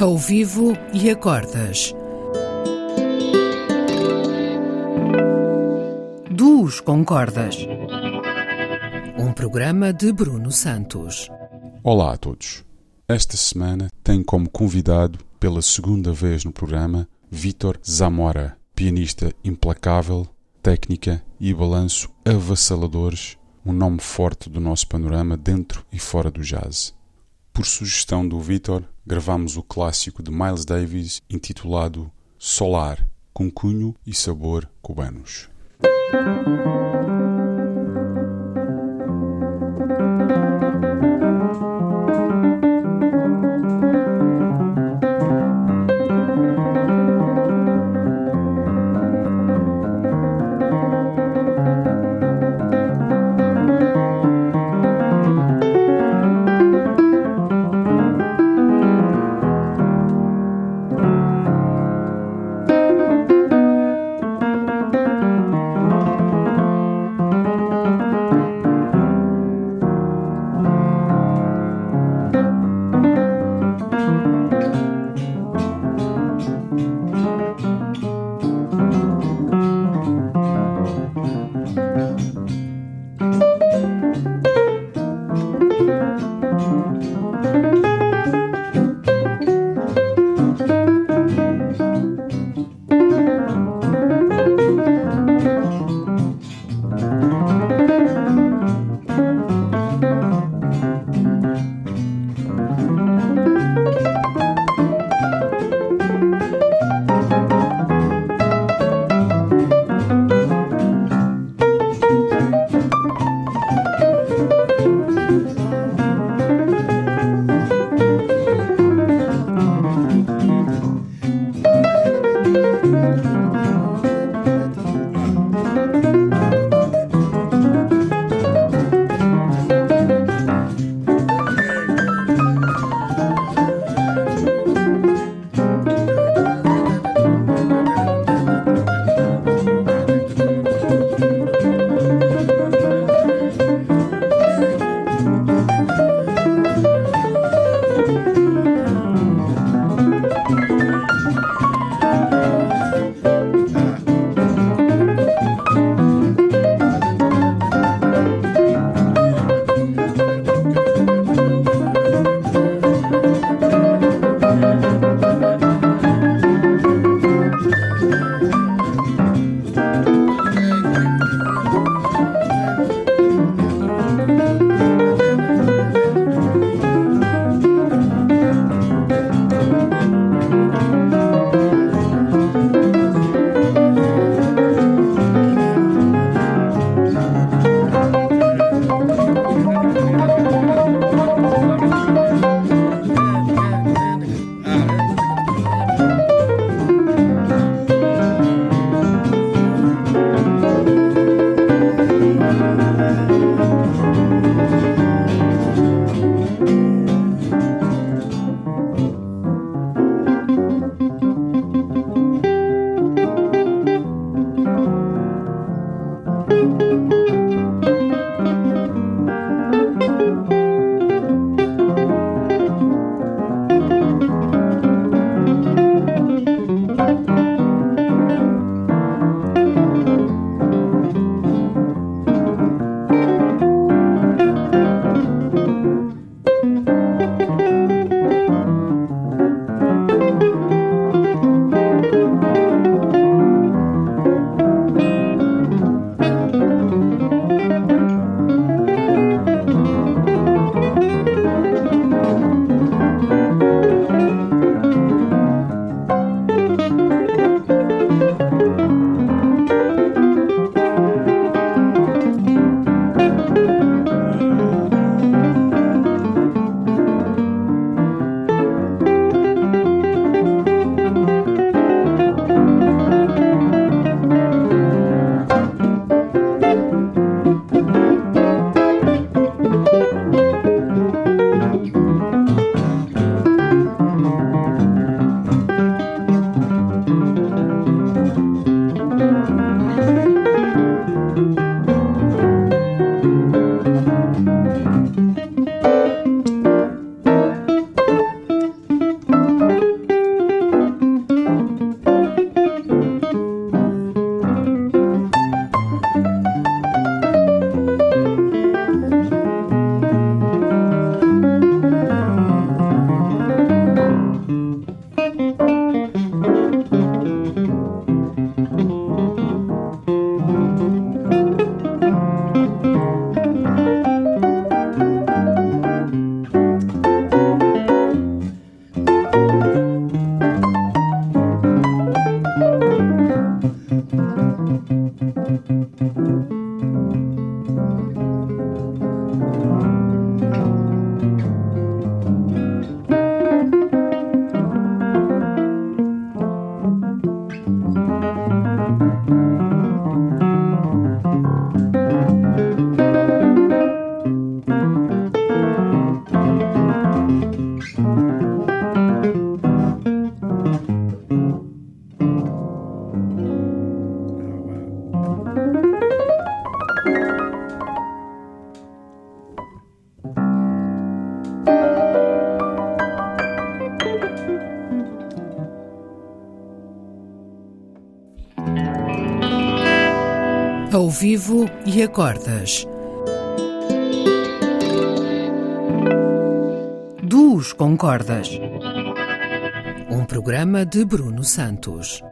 ao vivo e a cordas. Duos com cordas. Um programa de Bruno Santos. Olá a todos. Esta semana tenho como convidado, pela segunda vez no programa, Vítor Zamora, pianista implacável, técnica e balanço avassaladores, um nome forte do nosso panorama dentro e fora do jazz. Por sugestão do Vítor, gravamos o clássico de Miles Davis intitulado Solar, com cunho e sabor cubanos. Ao vivo e a cordas. Duos com cordas. Um programa de Bruno Santos.